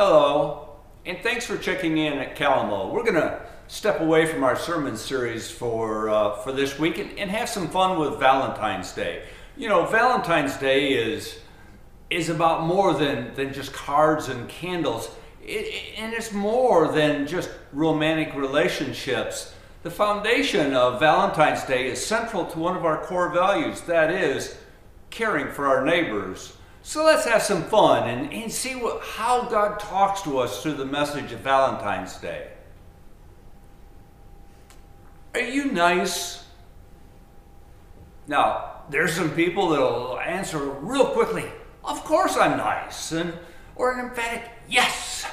Hello, and thanks for checking in at Kalamo. We're going to step away from our sermon series for, uh, for this week and, and have some fun with Valentine's Day. You know, Valentine's Day is, is about more than, than just cards and candles, it, and it's more than just romantic relationships. The foundation of Valentine's Day is central to one of our core values that is, caring for our neighbors. So let's have some fun and, and see what, how God talks to us through the message of Valentine's Day. Are you nice? Now, there's some people that'll answer real quickly, of course I'm nice, and or an emphatic yes.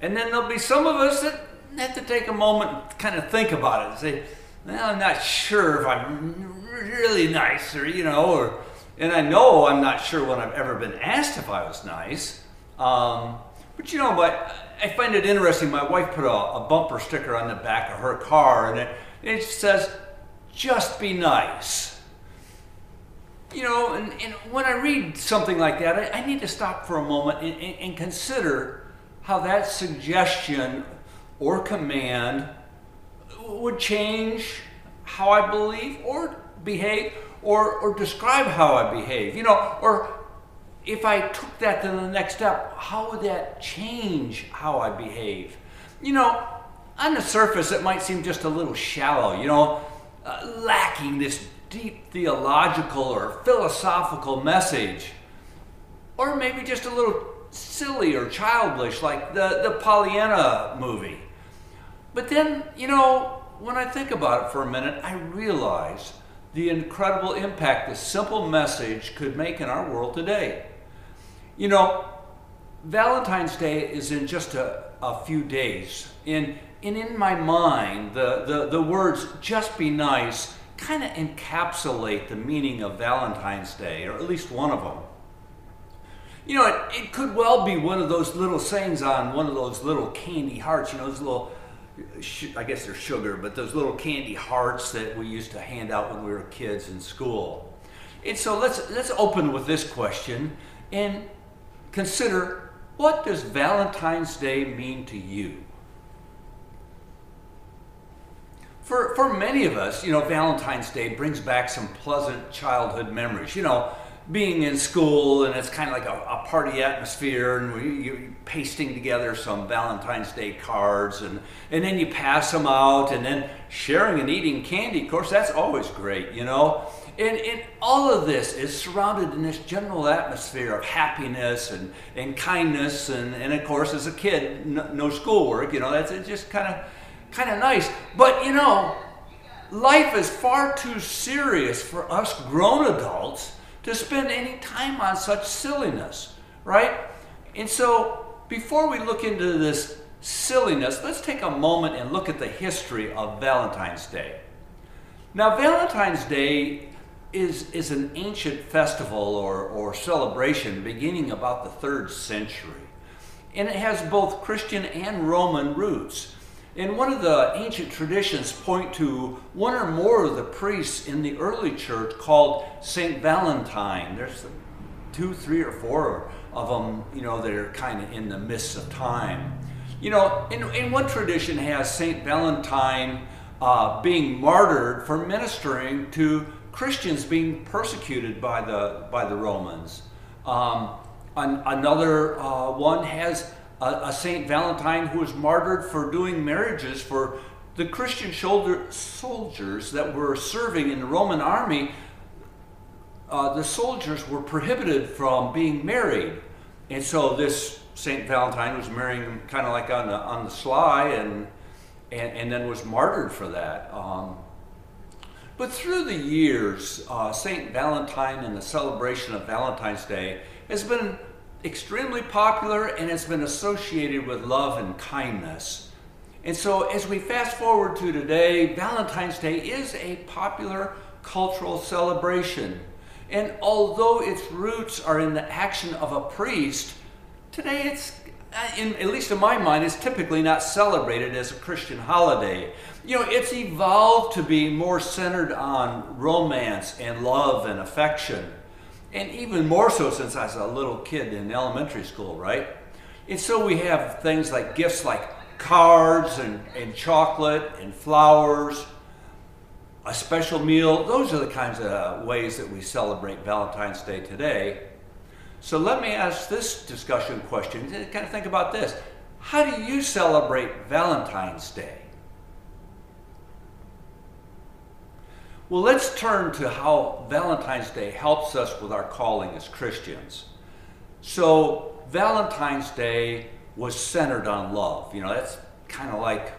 And then there'll be some of us that have to take a moment and kind of think about it and say, well, I'm not sure if I'm really nice or, you know, or, and I know I'm not sure when I've ever been asked if I was nice. Um, but you know what? I find it interesting. My wife put a, a, bumper sticker on the back of her car and it, it says, just be nice. You know, and, and when I read something like that, I, I need to stop for a moment and, and, and consider how that suggestion or command would change how I believe or behave or, or describe how I behave. You know, or if I took that to the next step, how would that change how I behave? You know, on the surface, it might seem just a little shallow, you know, uh, lacking this deep theological or philosophical message. Or maybe just a little silly or childish, like the, the Pollyanna movie. But then, you know, when I think about it for a minute, I realize the incredible impact this simple message could make in our world today. You know, Valentine's Day is in just a, a few days. And, and in my mind, the, the, the words just be nice kind of encapsulate the meaning of Valentine's Day, or at least one of them. You know, it, it could well be one of those little sayings on one of those little candy hearts, you know, those little I guess they're sugar, but those little candy hearts that we used to hand out when we were kids in school. And so let's let's open with this question and consider what does Valentine's Day mean to you? For, for many of us, you know, Valentine's Day brings back some pleasant childhood memories. You know, being in school and it's kind of like a, a party atmosphere and we, you pasting together some Valentine's Day cards and, and then you pass them out and then sharing and eating candy. Of course, that's always great, you know. And, and all of this is surrounded in this general atmosphere of happiness and, and kindness and, and of course as a kid, no, no schoolwork, you know, that's just kind of kind of nice. But you know, life is far too serious for us grown adults to spend any time on such silliness, right? And so, before we look into this silliness, let's take a moment and look at the history of Valentine's Day. Now, Valentine's Day is, is an ancient festival or, or celebration beginning about the third century. And it has both Christian and Roman roots. And one of the ancient traditions point to one or more of the priests in the early church called Saint Valentine. There's two, three, or four of them, you know, that are kind of in the midst of time. You know, in, in one tradition has Saint Valentine uh, being martyred for ministering to Christians being persecuted by the by the Romans. Um, an, another uh, one has a, a Saint Valentine who was martyred for doing marriages for the Christian shoulder, soldiers that were serving in the Roman army. Uh, the soldiers were prohibited from being married, and so this Saint Valentine was marrying them kind of like on the on the sly, and and, and then was martyred for that. Um, but through the years, uh, Saint Valentine and the celebration of Valentine's Day has been extremely popular and it's been associated with love and kindness. And so, as we fast forward to today, Valentine's Day is a popular cultural celebration. And although its roots are in the action of a priest, today it's, uh, in, at least in my mind, is typically not celebrated as a Christian holiday. You know, it's evolved to be more centered on romance and love and affection and even more so since I was a little kid in elementary school, right? And so we have things like gifts like cards and, and chocolate and flowers, a special meal. Those are the kinds of ways that we celebrate Valentine's Day today. So let me ask this discussion question. Kind of think about this. How do you celebrate Valentine's Day? Well, let's turn to how Valentine's Day helps us with our calling as Christians. So, Valentine's Day was centered on love. You know, that's kind of like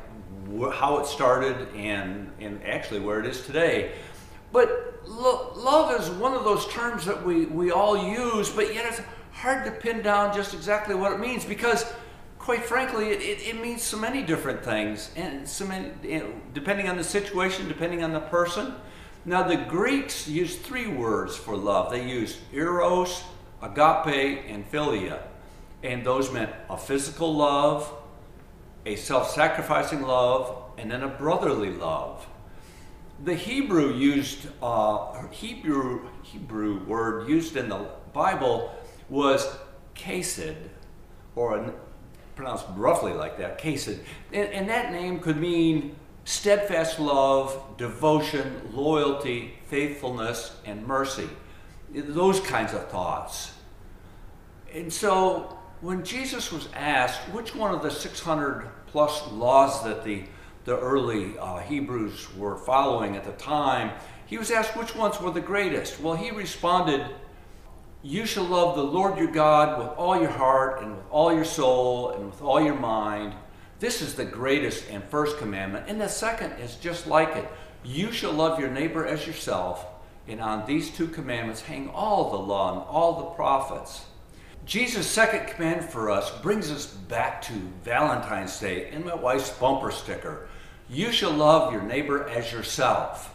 how it started and, and actually where it is today. But lo- love is one of those terms that we, we all use, but yet it's hard to pin down just exactly what it means because, quite frankly, it, it, it means so many different things, and so many, depending on the situation, depending on the person. Now, the Greeks used three words for love. They used eros, agape, and philia. And those meant a physical love, a self sacrificing love, and then a brotherly love. The Hebrew used uh, Hebrew Hebrew word used in the Bible was chesed, or pronounced roughly like that, chesed, and, and that name could mean steadfast love, devotion, loyalty, faithfulness, and mercy. Those kinds of thoughts. And so when Jesus was asked which one of the 600 plus laws that the, the early uh, Hebrews were following at the time, he was asked which ones were the greatest. Well, he responded, You shall love the Lord your God with all your heart and with all your soul and with all your mind this is the greatest and first commandment. And the second is just like it. You shall love your neighbor as yourself. And on these two commandments hang all the law and all the prophets. Jesus' second command for us brings us back to Valentine's Day and my wife's bumper sticker. You shall love your neighbor as yourself.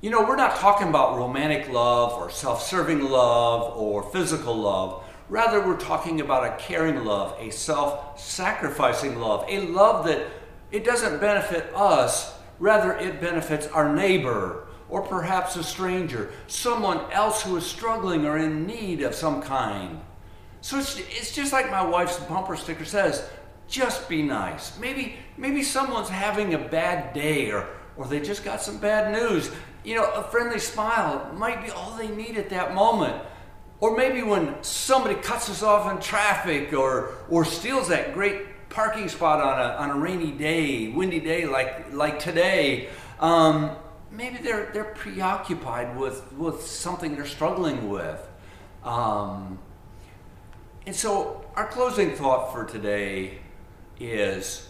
You know, we're not talking about romantic love or self serving love or physical love. Rather, we're talking about a caring love, a self sacrificing love, a love that it doesn't benefit us, rather, it benefits our neighbor or perhaps a stranger, someone else who is struggling or in need of some kind. So it's, it's just like my wife's bumper sticker says just be nice. Maybe, maybe someone's having a bad day or, or they just got some bad news. You know, a friendly smile might be all they need at that moment. Or maybe when somebody cuts us off in traffic or, or steals that great parking spot on a, on a rainy day, windy day like, like today, um, maybe they're, they're preoccupied with, with something they're struggling with. Um, and so, our closing thought for today is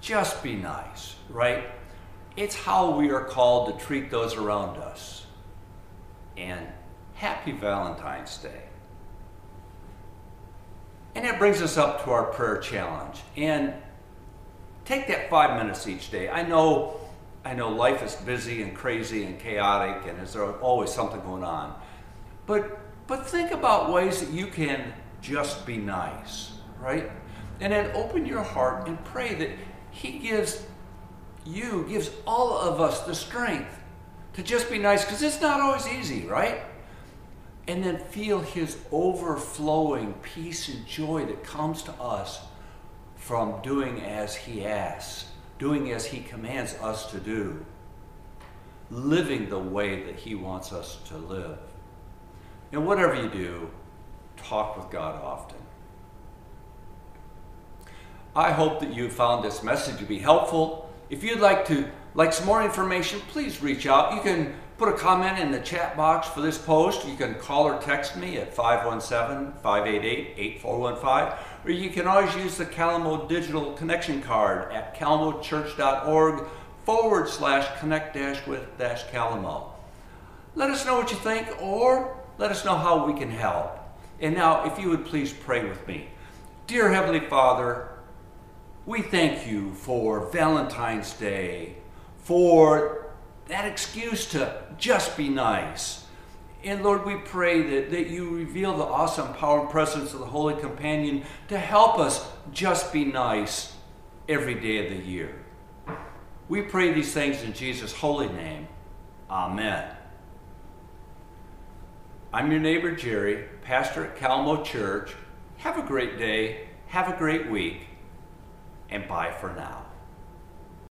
just be nice, right? It's how we are called to treat those around us. And Happy Valentine's Day. And that brings us up to our prayer challenge. And take that five minutes each day. I know, I know life is busy and crazy and chaotic, and there's always something going on. But but think about ways that you can just be nice, right? And then open your heart and pray that He gives you, gives all of us the strength to just be nice, because it's not always easy, right? And then feel his overflowing peace and joy that comes to us from doing as he asks, doing as he commands us to do, living the way that he wants us to live. And whatever you do, talk with God often. I hope that you found this message to be helpful. If you'd like to like some more information, please reach out. You can put a comment in the chat box for this post. You can call or text me at 517 588 8415, or you can always use the Kalamo Digital Connection Card at calamochurch.org forward slash connect dash with dash Kalamo. Let us know what you think, or let us know how we can help. And now, if you would please pray with me. Dear Heavenly Father, we thank you for Valentine's Day, for that excuse to just be nice. And Lord, we pray that, that you reveal the awesome power and presence of the Holy Companion to help us just be nice every day of the year. We pray these things in Jesus' holy name. Amen. I'm your neighbor Jerry, pastor at Kalamo Church. Have a great day Have a great week, and bye for now.